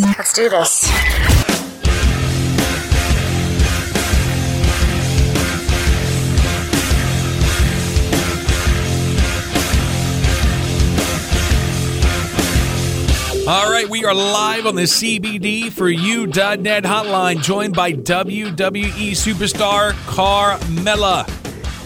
Let's do this. All right, we are live on the CBD for you.net hotline, joined by WWE superstar Carmella.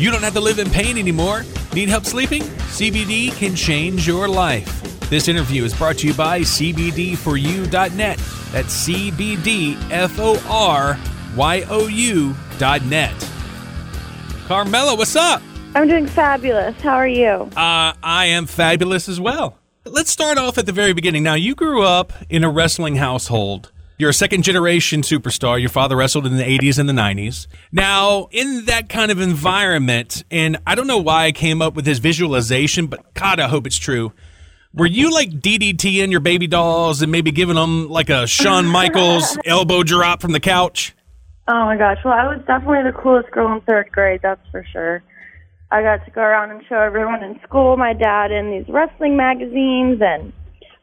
You don't have to live in pain anymore. Need help sleeping? CBD can change your life. This interview is brought to you by CBDforyou.net. That's CBDFORYOU.net. Carmella, what's up? I'm doing fabulous. How are you? Uh, I am fabulous as well. Let's start off at the very beginning. Now, you grew up in a wrestling household. You're a second generation superstar. Your father wrestled in the 80s and the 90s. Now, in that kind of environment, and I don't know why I came up with this visualization, but God, I hope it's true. Were you like DDT in your baby dolls and maybe giving them like a Shawn Michaels elbow drop from the couch? Oh my gosh. Well, I was definitely the coolest girl in third grade, that's for sure. I got to go around and show everyone in school my dad in these wrestling magazines and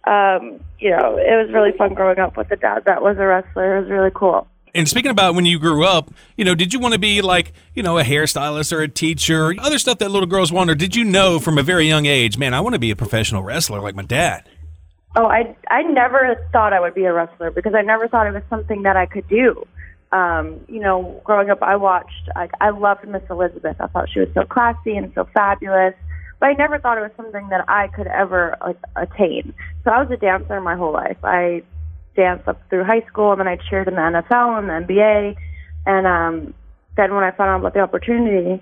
um, you know, it was really fun growing up with a dad that was a wrestler. It was really cool. And speaking about when you grew up, you know, did you want to be like, you know, a hairstylist or a teacher, other stuff that little girls want, or did you know from a very young age, man, I want to be a professional wrestler like my dad? Oh, I I never thought I would be a wrestler because I never thought it was something that I could do. Um, you know, growing up, I watched. Like, I loved Miss Elizabeth. I thought she was so classy and so fabulous. But I never thought it was something that I could ever like attain. So I was a dancer my whole life. I danced up through high school, and then I cheered in the NFL and the NBA. And um, then when I found out about the opportunity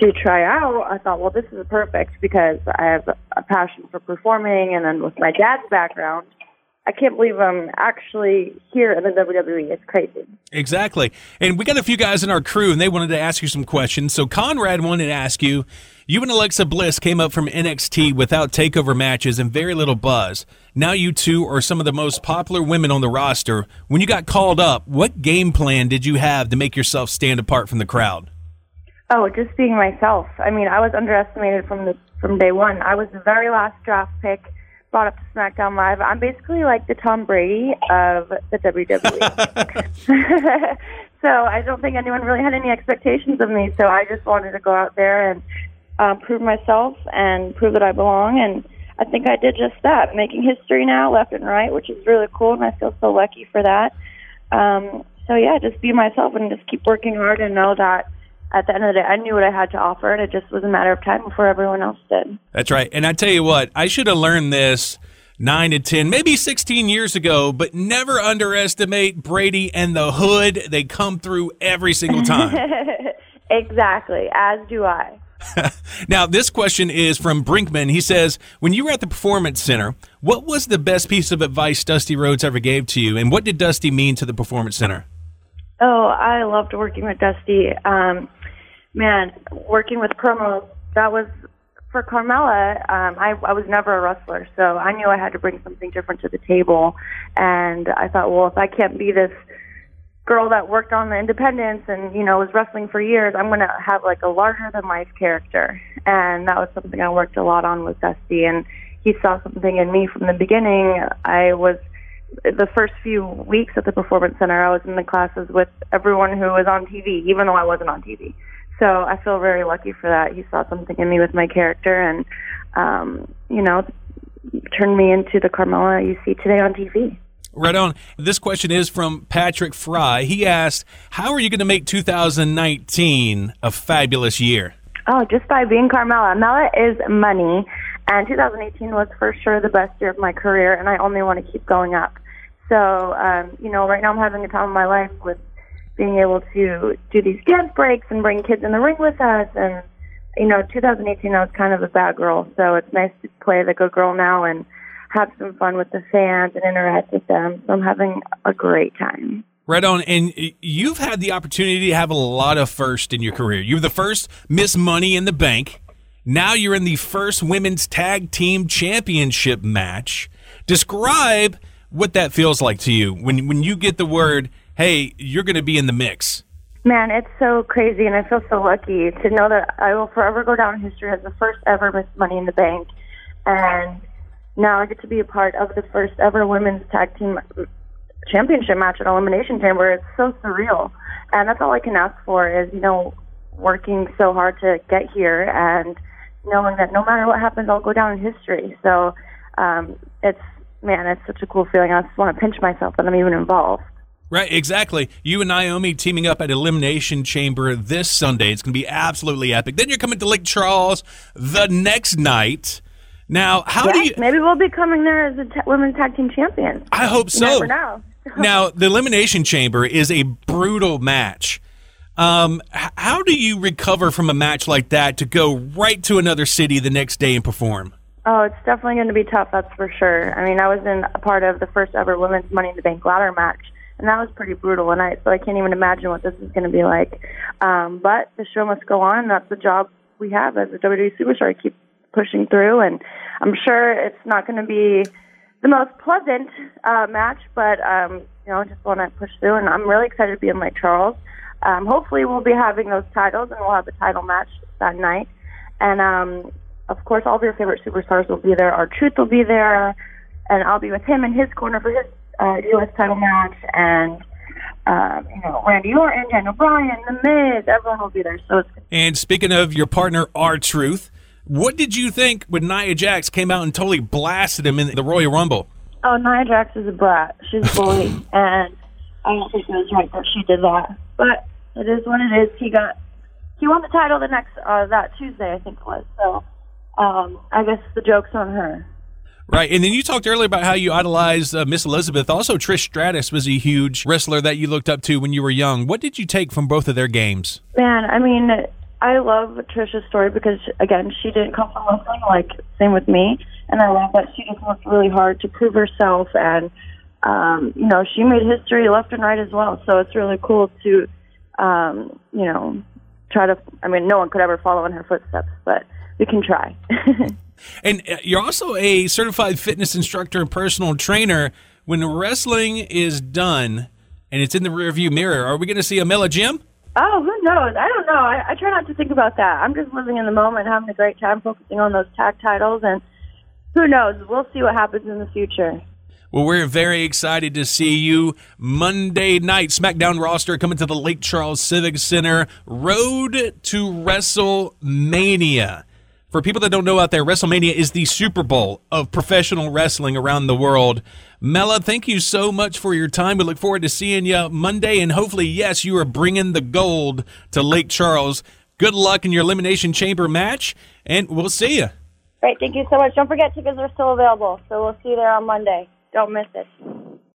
to try out, I thought, well, this is perfect because I have a passion for performing, and then with my dad's background, I can't believe I'm actually here in the WWE. It's crazy. Exactly. And we got a few guys in our crew, and they wanted to ask you some questions. So Conrad wanted to ask you you and Alexa Bliss came up from NXT without takeover matches and very little buzz. Now you two are some of the most popular women on the roster. When you got called up, what game plan did you have to make yourself stand apart from the crowd? Oh, just being myself. I mean, I was underestimated from the from day one. I was the very last draft pick brought up to SmackDown Live. I'm basically like the Tom Brady of the WWE. so I don't think anyone really had any expectations of me. So I just wanted to go out there and um, prove myself and prove that I belong. And I think I did just that, making history now, left and right, which is really cool. And I feel so lucky for that. Um, so yeah, just be myself and just keep working hard and know that at the end of the day, I knew what I had to offer, and it just was a matter of time before everyone else did. That's right. And I tell you what, I should have learned this nine to 10, maybe 16 years ago, but never underestimate Brady and the hood. They come through every single time. exactly, as do I. now, this question is from Brinkman. He says, When you were at the Performance Center, what was the best piece of advice Dusty Rhodes ever gave to you? And what did Dusty mean to the Performance Center? Oh, I loved working with Dusty. Um, man, working with promos, that was for Carmella. Um, I, I was never a wrestler, so I knew I had to bring something different to the table. And I thought, well, if I can't be this girl that worked on the independents and you know was wrestling for years, I'm gonna have like a larger than life character. And that was something I worked a lot on with Dusty, and he saw something in me from the beginning. I was the first few weeks at the performance center, I was in the classes with everyone who was on TV, even though I wasn't on TV. So I feel very lucky for that. He saw something in me with my character and, um, you know, turned me into the Carmella you see today on TV. Right on. This question is from Patrick Fry. He asked, How are you going to make 2019 a fabulous year? Oh, just by being Carmella. Mella is money, and 2018 was for sure the best year of my career, and I only want to keep going up. So, um, you know, right now I'm having the time of my life with being able to do these dance breaks and bring kids in the ring with us. And, you know, 2018, I was kind of a bad girl. So it's nice to play the good girl now and have some fun with the fans and interact with them. So I'm having a great time. Right on. And you've had the opportunity to have a lot of first in your career. You were the first Miss Money in the Bank. Now you're in the first women's tag team championship match. Describe what that feels like to you when when you get the word hey, you're going to be in the mix? Man, it's so crazy, and I feel so lucky to know that I will forever go down in history as the first ever Miss Money in the Bank, and now I get to be a part of the first ever women's tag team championship match at Elimination Chamber. It's so surreal, and that's all I can ask for is you know working so hard to get here and knowing that no matter what happens, I'll go down in history. So um, it's man, it's such a cool feeling. I just want to pinch myself that I'm even involved. Right, exactly. You and Naomi teaming up at Elimination Chamber this Sunday. It's going to be absolutely epic. Then you're coming to Lake Charles the next night. Now, how yeah, do you? Maybe we'll be coming there as the women's tag team champions. I hope so. You never know. now, the Elimination Chamber is a brutal match. Um, how do you recover from a match like that to go right to another city the next day and perform? Oh, it's definitely going to be tough. That's for sure. I mean, I was in a part of the first ever women's Money in the Bank ladder match, and that was pretty brutal. And I so I can't even imagine what this is going to be like. Um, but the show must go on. That's the job we have as a WWE superstar. Keep pushing through, and I'm sure it's not going to be the most pleasant uh, match, but um, you know, just want to push through. And I'm really excited to be in Lake Charles. Um, hopefully, we'll be having those titles, and we'll have a title match that night. And um, of course, all of your favorite superstars will be there. R Truth will be there, and I'll be with him in his corner for his uh, U.S. title match. And um, you know, Randy Orton, Daniel Bryan, The Miz, everyone will be there. So it's And speaking of your partner, R Truth, what did you think when Nia Jax came out and totally blasted him in the Royal Rumble? Oh, Nia Jax is a brat. She's a bully, and I don't think it was right that she did that. But it is what it is. He got he won the title the next uh, that Tuesday, I think it was. So um, I guess the joke's on her. Right, and then you talked earlier about how you idolized uh, Miss Elizabeth. Also, Trish Stratus was a huge wrestler that you looked up to when you were young. What did you take from both of their games? Man, I mean, I love Trish's story because again, she didn't come from wrestling like same with me, and I love that she just worked really hard to prove herself, and um, you know, she made history left and right as well. So it's really cool to, um, you know, try to. I mean, no one could ever follow in her footsteps, but we can try. And uh, you're also a certified fitness instructor and personal trainer. When wrestling is done and it's in the rearview mirror, are we going to see a Mella Gym? Oh, who knows? I don't know. I, I try not to think about that. I'm just living in the moment, having a great time, focusing on those tag titles, and who knows? We'll see what happens in the future. Well, we're very excited to see you Monday night. SmackDown roster coming to the Lake Charles Civic Center. Road to WrestleMania. For people that don't know out there, WrestleMania is the Super Bowl of professional wrestling around the world. Mella, thank you so much for your time. We look forward to seeing you Monday, and hopefully, yes, you are bringing the gold to Lake Charles. Good luck in your Elimination Chamber match, and we'll see you. Great. Thank you so much. Don't forget, tickets are still available. So we'll see you there on Monday. Don't miss it.